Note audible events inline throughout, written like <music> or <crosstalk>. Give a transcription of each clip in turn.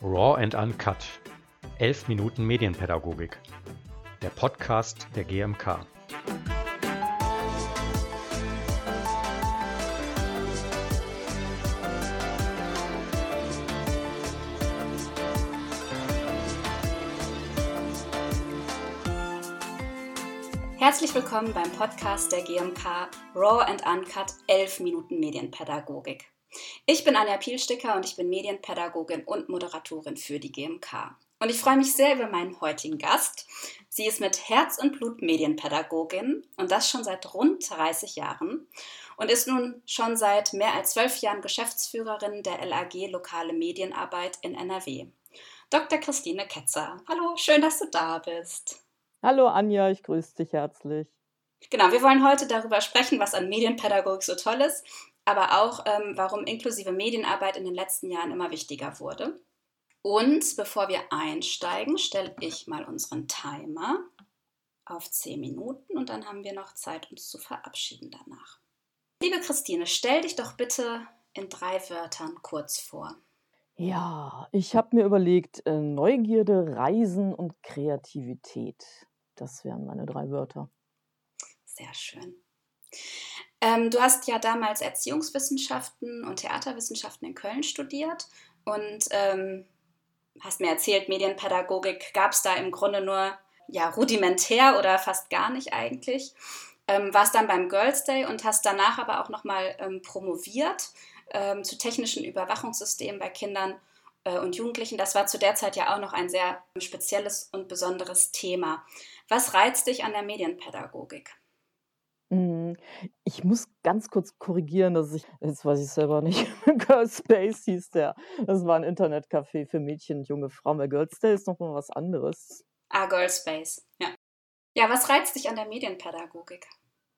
Raw and Uncut. 11 Minuten Medienpädagogik. Der Podcast der GMK. Herzlich willkommen beim Podcast der GMK Raw and Uncut 11 Minuten Medienpädagogik. Ich bin Anja Pielsticker und ich bin Medienpädagogin und Moderatorin für die GMK. Und ich freue mich sehr über meinen heutigen Gast. Sie ist mit Herz und Blut Medienpädagogin und das schon seit rund 30 Jahren und ist nun schon seit mehr als zwölf Jahren Geschäftsführerin der LAG Lokale Medienarbeit in NRW. Dr. Christine Ketzer. Hallo, schön, dass du da bist. Hallo Anja, ich grüße dich herzlich. Genau, wir wollen heute darüber sprechen, was an Medienpädagogik so toll ist, aber auch, ähm, warum inklusive Medienarbeit in den letzten Jahren immer wichtiger wurde. Und bevor wir einsteigen, stelle ich mal unseren Timer auf 10 Minuten und dann haben wir noch Zeit, uns zu verabschieden danach. Liebe Christine, stell dich doch bitte in drei Wörtern kurz vor. Ja, ich habe mir überlegt, äh, Neugierde, Reisen und Kreativität. Das wären meine drei Wörter. Sehr schön. Ähm, du hast ja damals Erziehungswissenschaften und Theaterwissenschaften in Köln studiert und ähm, hast mir erzählt, Medienpädagogik gab es da im Grunde nur ja, rudimentär oder fast gar nicht eigentlich. Ähm, warst dann beim Girls Day und hast danach aber auch nochmal ähm, promoviert ähm, zu technischen Überwachungssystemen bei Kindern und Jugendlichen. Das war zu der Zeit ja auch noch ein sehr spezielles und besonderes Thema. Was reizt dich an der Medienpädagogik? Hm, ich muss ganz kurz korrigieren, dass ich, jetzt weiß ich selber nicht, <laughs> Girls Space hieß der. Das war ein Internetcafé für Mädchen und junge Frauen. Weil Girls Day ist noch mal was anderes. Ah, Girls Space, ja. Ja, was reizt dich an der Medienpädagogik?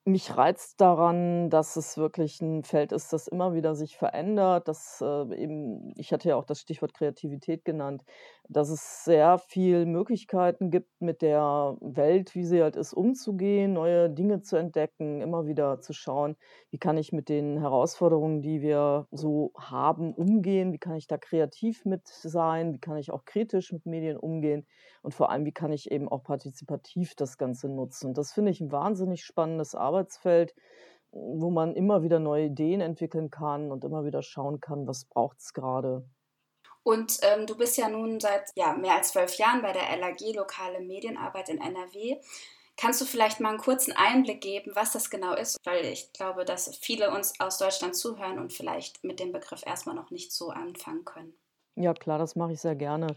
Mich reizt daran, dass es wirklich ein Feld ist, das immer wieder sich verändert, dass, äh, eben ich hatte ja auch das Stichwort Kreativität genannt, dass es sehr viel Möglichkeiten gibt, mit der Welt, wie sie halt ist, umzugehen, neue Dinge zu entdecken, immer wieder zu schauen, wie kann ich mit den Herausforderungen, die wir so haben, umgehen, wie kann ich da kreativ mit sein, wie kann ich auch kritisch mit Medien umgehen und vor allem, wie kann ich eben auch partizipativ das Ganze nutzen. Das finde ich ein wahnsinnig spannendes Arbeitsfeld, wo man immer wieder neue Ideen entwickeln kann und immer wieder schauen kann, was braucht es gerade. Und ähm, du bist ja nun seit ja, mehr als zwölf Jahren bei der LAG Lokale Medienarbeit in NRW. Kannst du vielleicht mal einen kurzen Einblick geben, was das genau ist? Weil ich glaube, dass viele uns aus Deutschland zuhören und vielleicht mit dem Begriff erstmal noch nicht so anfangen können. Ja, klar, das mache ich sehr gerne.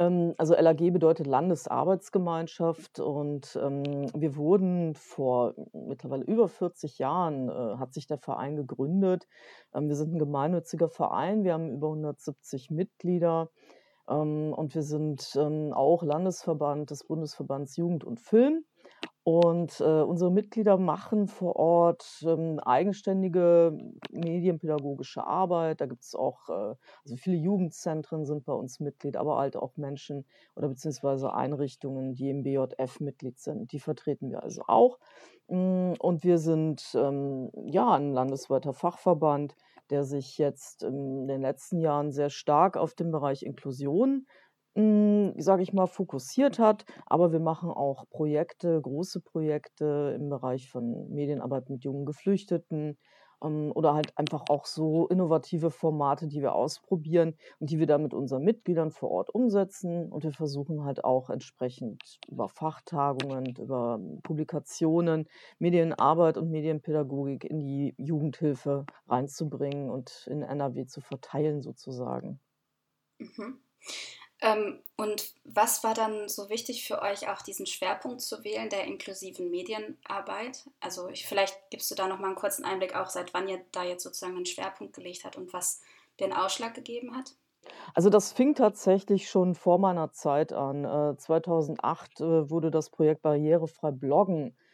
Ähm, also LAG bedeutet Landesarbeitsgemeinschaft und ähm, wir wurden vor mittlerweile über 40 Jahren, äh, hat sich der Verein gegründet. Ähm, wir sind ein gemeinnütziger Verein, wir haben über 170 Mitglieder und wir sind auch Landesverband des Bundesverbands Jugend und Film. Und äh, unsere Mitglieder machen vor Ort ähm, eigenständige medienpädagogische Arbeit. Da gibt es auch, äh, also viele Jugendzentren sind bei uns Mitglied, aber halt auch Menschen oder beziehungsweise Einrichtungen, die im BJF Mitglied sind. Die vertreten wir also auch. Mm, und wir sind ähm, ja ein landesweiter Fachverband, der sich jetzt in den letzten Jahren sehr stark auf den Bereich Inklusion hm, sage ich mal, fokussiert hat. Aber wir machen auch Projekte, große Projekte im Bereich von Medienarbeit mit jungen Geflüchteten ähm, oder halt einfach auch so innovative Formate, die wir ausprobieren und die wir dann mit unseren Mitgliedern vor Ort umsetzen. Und wir versuchen halt auch entsprechend über Fachtagungen, über Publikationen, Medienarbeit und Medienpädagogik in die Jugendhilfe reinzubringen und in NRW zu verteilen sozusagen. Mhm. Ähm, und was war dann so wichtig für euch, auch diesen Schwerpunkt zu wählen, der inklusiven Medienarbeit? Also ich, vielleicht gibst du da noch mal einen kurzen Einblick, auch seit wann ihr da jetzt sozusagen einen Schwerpunkt gelegt habt und was den Ausschlag gegeben hat? Also das fing tatsächlich schon vor meiner Zeit an. Äh, 2008 äh, wurde das Projekt Barrierefrei Bloggen äh,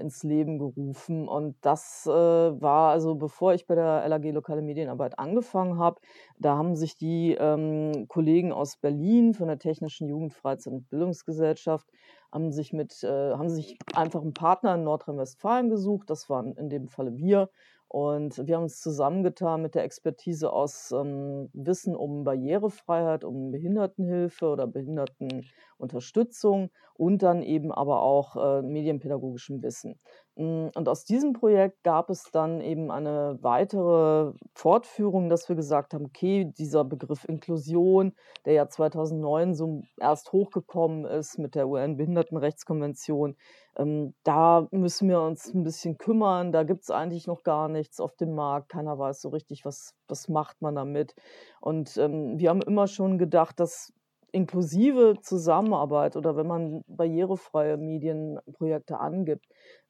ins Leben gerufen. Und das äh, war also, bevor ich bei der LAG Lokale Medienarbeit angefangen habe, da haben sich die ähm, Kollegen aus Berlin von der Technischen Jugendfreizeit und Bildungsgesellschaft haben sich mit, äh, haben sich einfach einen Partner in Nordrhein-Westfalen gesucht. Das waren in dem Falle wir Und wir haben uns zusammengetan mit der Expertise aus ähm, Wissen um Barrierefreiheit, um Behindertenhilfe oder Behindertenunterstützung und dann eben aber auch äh, medienpädagogischem Wissen. Mm, und aus diesem Projekt gab es dann eben eine weitere Fortführung, dass wir gesagt haben, okay, dieser Begriff Inklusion, der ja 2009 so erst hochgekommen ist mit der UN-Behindertenrechtskonvention, ähm, da müssen wir uns ein bisschen kümmern. Da gibt es eigentlich noch gar nichts auf dem Markt. Keiner weiß so richtig, was, was macht man damit. Und ähm, wir haben immer schon gedacht, dass inklusive Zusammenarbeit oder wenn man barrierefreie Medienprojekte angibt,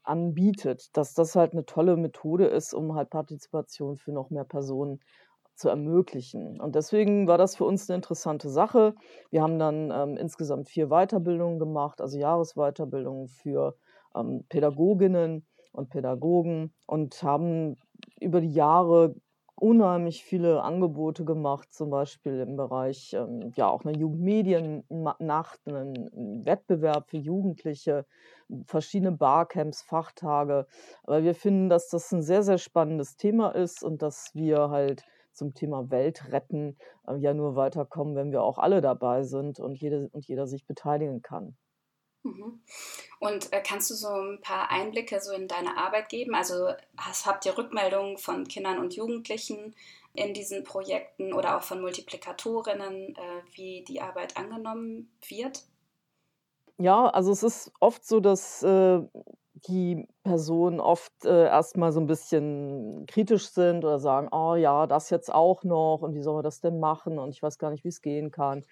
anbietet, dass das halt eine tolle Methode ist, um halt Partizipation für noch mehr Personen zu ermöglichen. Und deswegen war das für uns eine interessante Sache. Wir haben dann ähm, insgesamt vier Weiterbildungen gemacht, also Jahresweiterbildungen für ähm, Pädagoginnen und Pädagogen und haben über die Jahre unheimlich viele Angebote gemacht, zum Beispiel im Bereich ähm, ja auch einer Jugendmediennacht, einen Wettbewerb für Jugendliche, verschiedene Barcamps, Fachtage. Aber wir finden, dass das ein sehr, sehr spannendes Thema ist und dass wir halt zum Thema Welt retten äh, ja nur weiterkommen, wenn wir auch alle dabei sind und, jede, und jeder sich beteiligen kann. Mhm. Und äh, kannst du so ein paar Einblicke so in deine Arbeit geben? Also hast, habt ihr Rückmeldungen von Kindern und Jugendlichen in diesen Projekten oder auch von Multiplikatorinnen, äh, wie die Arbeit angenommen wird? Ja, also es ist oft so, dass äh, die Personen oft äh, erstmal so ein bisschen kritisch sind oder sagen, oh ja, das jetzt auch noch und wie soll man das denn machen und ich weiß gar nicht, wie es gehen kann.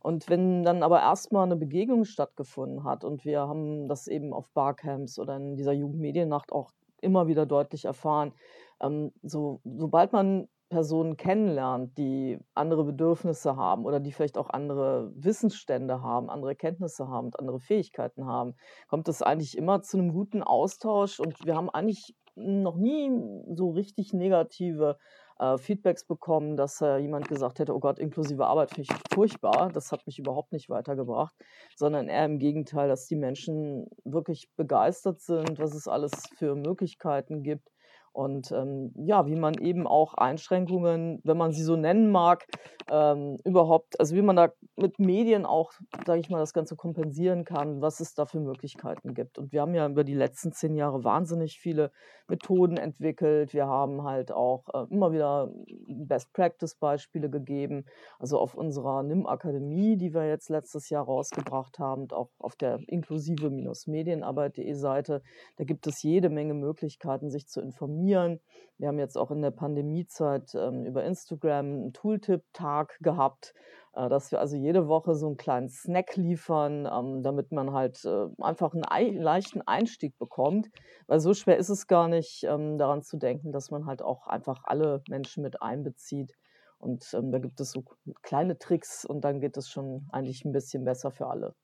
Und wenn dann aber erstmal eine Begegnung stattgefunden hat und wir haben das eben auf Barcamps oder in dieser Jugendmediennacht auch immer wieder deutlich erfahren, ähm, so, sobald man Personen kennenlernt, die andere Bedürfnisse haben oder die vielleicht auch andere Wissensstände haben, andere Kenntnisse haben und andere Fähigkeiten haben, kommt es eigentlich immer zu einem guten Austausch? Und wir haben eigentlich noch nie so richtig negative äh, Feedbacks bekommen, dass äh, jemand gesagt hätte, oh Gott, inklusive Arbeit finde ich furchtbar, das hat mich überhaupt nicht weitergebracht, sondern eher im Gegenteil, dass die Menschen wirklich begeistert sind, was es alles für Möglichkeiten gibt und ähm, ja, wie man eben auch Einschränkungen, wenn man sie so nennen mag, ähm, überhaupt, also wie man da mit Medien auch, sage ich mal, das Ganze kompensieren kann, was es da für Möglichkeiten gibt. Und wir haben ja über die letzten zehn Jahre wahnsinnig viele Methoden entwickelt. Wir haben halt auch äh, immer wieder Best-Practice-Beispiele gegeben. Also auf unserer NIM-Akademie, die wir jetzt letztes Jahr rausgebracht haben, und auch auf der inklusive-medienarbeit.de Seite, da gibt es jede Menge Möglichkeiten, sich zu informieren. Wir haben jetzt auch in der Pandemiezeit ähm, über Instagram einen Tooltip-Tag gehabt, dass wir also jede Woche so einen kleinen Snack liefern, ähm, damit man halt äh, einfach einen ei leichten Einstieg bekommt. Weil so schwer ist es gar nicht, ähm, daran zu denken, dass man halt auch einfach alle Menschen mit einbezieht. Und ähm, da gibt es so kleine Tricks und dann geht es schon eigentlich ein bisschen besser für alle.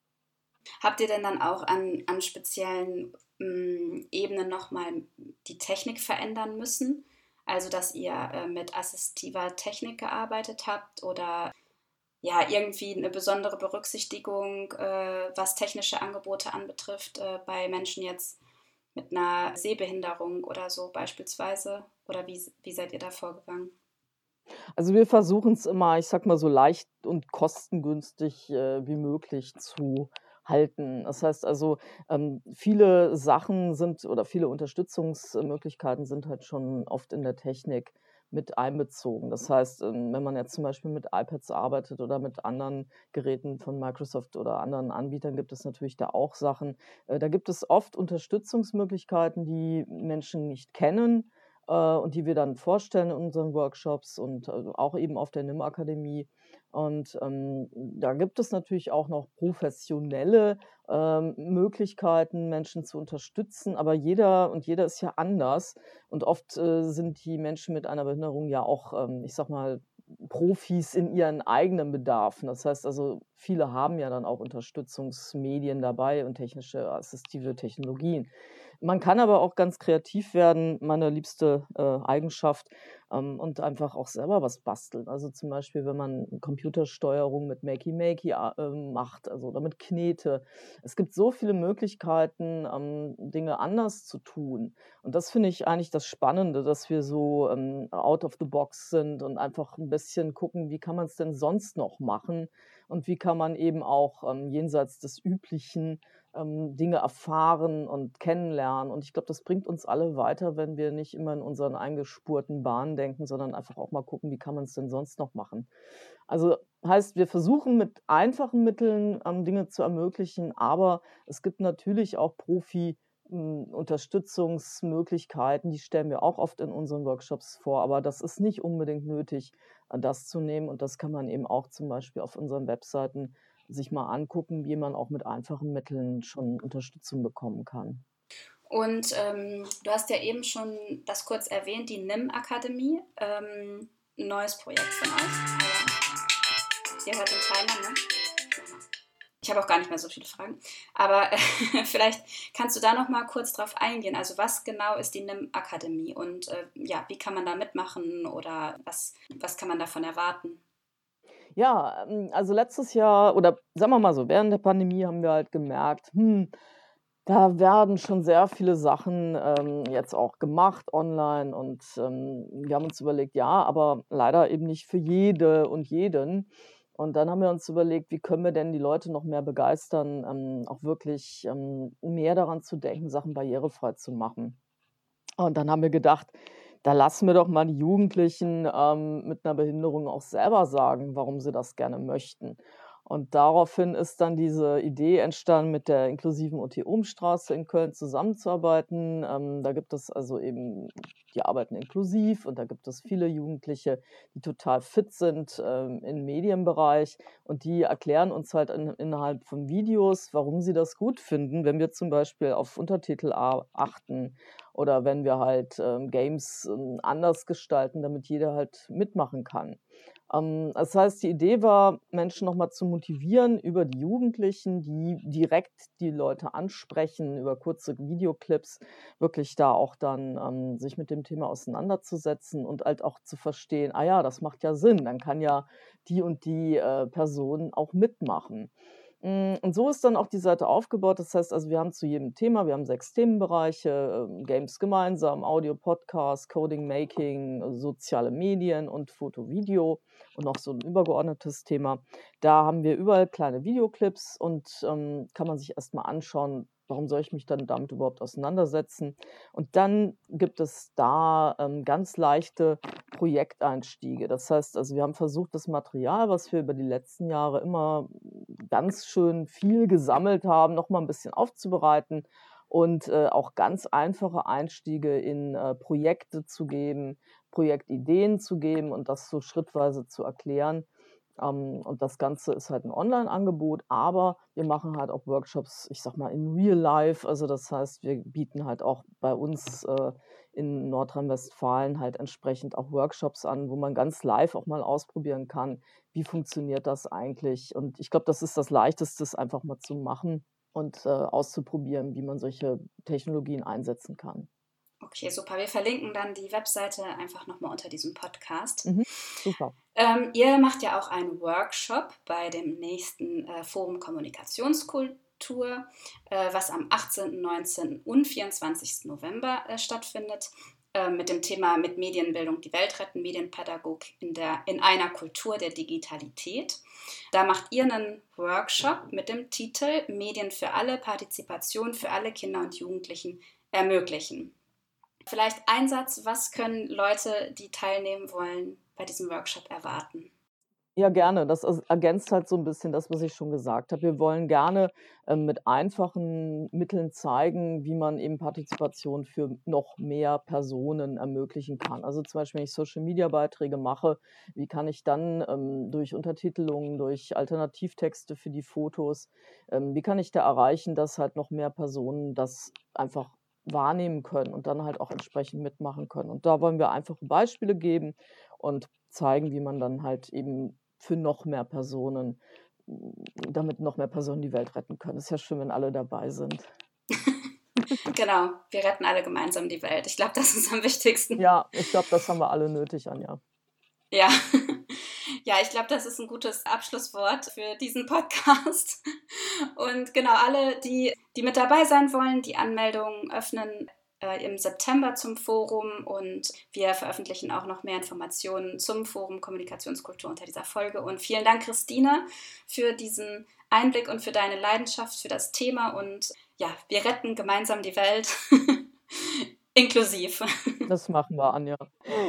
Habt ihr denn dann auch an, an speziellen ähm, Ebenen nochmal die Technik verändern müssen? Also, dass ihr äh, mit assistiver Technik gearbeitet habt oder ja, irgendwie eine besondere Berücksichtigung, äh, was technische Angebote anbetrifft, äh, bei Menschen jetzt mit einer Sehbehinderung oder so beispielsweise? Oder wie, wie seid ihr da vorgegangen? Also wir versuchen es immer, ich sag mal, so leicht und kostengünstig äh, wie möglich zu halten. Das heißt also, ähm, viele Sachen sind oder viele Unterstützungsmöglichkeiten sind halt schon oft in der Technik mit einbezogen. Das heißt, ähm, wenn man jetzt zum Beispiel mit iPads arbeitet oder mit anderen Geräten von Microsoft oder anderen Anbietern, gibt es natürlich da auch Sachen. Äh, da gibt es oft Unterstützungsmöglichkeiten, die Menschen nicht kennen äh, und die wir dann vorstellen in unseren Workshops und äh, auch eben auf der NIM-Akademie. Und ähm, da gibt es natürlich auch noch professionelle ähm, Möglichkeiten, Menschen zu unterstützen. Aber jeder und jeder ist ja anders. Und oft äh, sind die Menschen mit einer Behinderung ja auch, ähm, ich sag mal, Profis in ihren eigenen Bedarfen. Das heißt also, viele haben ja dann auch Unterstützungsmedien dabei und technische assistive Technologien. Man kann aber auch ganz kreativ werden, meine liebste äh, Eigenschaft, ähm, und einfach auch selber was basteln. Also zum Beispiel, wenn man Computersteuerung mit Makey Makey äh, macht, also oder mit Knete. Es gibt so viele Möglichkeiten, ähm, Dinge anders zu tun. Und das finde ich eigentlich das Spannende, dass wir so ähm, out of the box sind und einfach ein bisschen gucken, wie kann man es denn sonst noch machen und wie kann man eben auch ähm, jenseits des Üblichen ähm, Dinge erfahren und kennenlernen. Und ich glaube, das bringt uns alle weiter, wenn wir nicht immer in unseren eingespurten Bahnen denken, sondern einfach auch mal gucken, wie kann man es denn sonst noch machen. Also heißt, wir versuchen mit einfachen Mitteln ähm, Dinge zu ermöglichen, aber es gibt natürlich auch Profi- hm, Unterstützungsmöglichkeiten, die stellen wir auch oft in unseren Workshops vor, aber das ist nicht unbedingt nötig, äh, das zu nehmen und das kann man eben auch zum Beispiel auf unseren Webseiten sich mal angucken, wie man auch mit einfachen Mitteln schon Unterstützung bekommen kann. Und ähm, du hast ja eben schon das kurz erwähnt, die NIM-Akademie, ähm, ein neues Projekt von euch. Ihr hört den Timer, ne? Ich habe auch gar nicht mehr so viele Fragen, aber äh, <laughs> vielleicht kannst du da noch mal kurz drauf eingehen. Also was genau ist die NIM-Akademie und äh, ja, wie kann man da mitmachen oder was, was kann man davon erwarten? Ja, ähm, also letztes Jahr oder sagen wir mal so, während der Pandemie haben wir halt gemerkt, hm, da werden schon sehr viele Sachen ähm, jetzt auch gemacht online und ähm, wir haben uns überlegt, ja, aber leider eben nicht für jede und jeden. Und dann haben wir uns überlegt, wie können wir denn die Leute noch mehr begeistern, ähm, auch wirklich ähm, mehr daran zu denken, Sachen barrierefrei zu machen. Und dann haben wir gedacht, da lassen wir doch mal die Jugendlichen ähm, mit einer Behinderung auch selber sagen, warum sie das gerne möchten. Und daraufhin ist dann diese Idee entstanden, mit der inklusiven UT-Umstraße in Köln zusammenzuarbeiten. Ähm, da gibt es also eben, die arbeiten inklusiv und da gibt es viele Jugendliche, die total fit sind ähm, im Medienbereich und die erklären uns halt in, innerhalb von Videos, warum sie das gut finden, wenn wir zum Beispiel auf Untertitel achten oder wenn wir halt ähm, Games ähm, anders gestalten, damit jeder halt mitmachen kann. Ähm, das heißt, die Idee war, Menschen nochmal zu motivieren über die Jugendlichen, die direkt die Leute ansprechen, über kurze Videoclips, wirklich da auch dann ähm, sich mit dem Thema auseinanderzusetzen und halt auch zu verstehen, ah ja, das macht ja Sinn, dann kann ja die und die äh, Person auch mitmachen. Hm, und so ist dann auch die Seite aufgebaut. Das heißt also, wir haben zu jedem Thema, wir haben sechs Themenbereiche, ähm, Games gemeinsam, Audio, Podcast, Coding, Making, soziale Medien und Foto, Video und noch so ein übergeordnetes Thema. Da haben wir überall kleine Videoclips und ähm, kann man sich erstmal anschauen, warum soll ich mich dann damit überhaupt auseinandersetzen? Und dann gibt es da ähm, ganz leichte Projekteinstiege. Das heißt, also wir haben versucht, das Material, was wir über die letzten Jahre immer ganz schön viel gesammelt haben, nochmal ein bisschen aufzubereiten und äh, auch ganz einfache Einstiege in äh, Projekte zu geben, Projektideen zu geben und das so schrittweise zu erklären. Ähm, und das Ganze ist halt ein Online-Angebot, aber wir machen halt auch Workshops, ich sag mal, in Real Life. Also das heißt, wir bieten halt auch bei uns äh, in Nordrhein-Westfalen halt entsprechend auch Workshops an, wo man ganz live auch mal ausprobieren kann, wie funktioniert das eigentlich. Und ich glaube, das ist das Leichteste, einfach mal zu machen und äh, auszuprobieren, wie man solche Technologien einsetzen kann. Okay, super. Wir verlinken dann die Webseite einfach nochmal unter diesem Podcast. Mhm, super. Ähm, ihr macht ja auch einen Workshop bei dem nächsten äh, Forum Kommunikationskultur, äh, was am 18., 19. und 24. November äh, stattfindet, äh, mit dem Thema mit Medienbildung die Welt retten, Medienpädagog in, der, in einer Kultur der Digitalität. Da macht ihr einen Workshop mit dem Titel Medien für alle, Partizipation für alle Kinder und Jugendlichen ermöglichen. Vielleicht ein Satz, was können Leute, die teilnehmen wollen, bei diesem Workshop erwarten? Ja, gerne. Das ergänzt halt so ein bisschen das, was ich schon gesagt habe. Wir wollen gerne äh, mit einfachen Mitteln zeigen, wie man eben Partizipation für noch mehr Personen ermöglichen kann. Also zum Beispiel, wenn ich Social-Media-Beiträge mache, wie kann ich dann ähm, durch Untertitelungen, durch Alternativtexte für die Fotos, ähm, wie kann ich da erreichen, dass halt noch mehr Personen das einfach wahrnehmen können und dann halt auch entsprechend mitmachen können. Und da wollen wir einfache Beispiele geben und zeigen, wie man dann halt eben für noch mehr Personen, damit noch mehr Personen die Welt retten können. Ist ja schön, wenn alle dabei sind. <laughs> genau, wir retten alle gemeinsam die Welt. Ich glaube, das ist am wichtigsten. Ja, ich glaube, das haben wir alle nötig, Anja. Ja. <laughs> Ja, ich glaube, das ist ein gutes Abschlusswort für diesen Podcast. <laughs> Und genau, alle, die, die mit dabei sein wollen, die Anmeldungen öffnen äh, im September zum Forum und wir veröffentlichen auch noch mehr Informationen zum Forum Kommunikationskultur unter dieser Folge. Und vielen Dank, Christine, für diesen Einblick und für deine Leidenschaft für das Thema. Und ja, wir retten gemeinsam die Welt. <laughs> Inklusiv. <laughs> Das machen wir, Anja.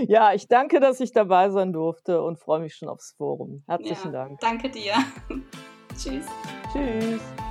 Ja, ich danke, dass ich dabei sein durfte und freue mich schon aufs Forum. Herzlichen ja, Dank. Danke dir. <laughs> Tschüss. Tschüss.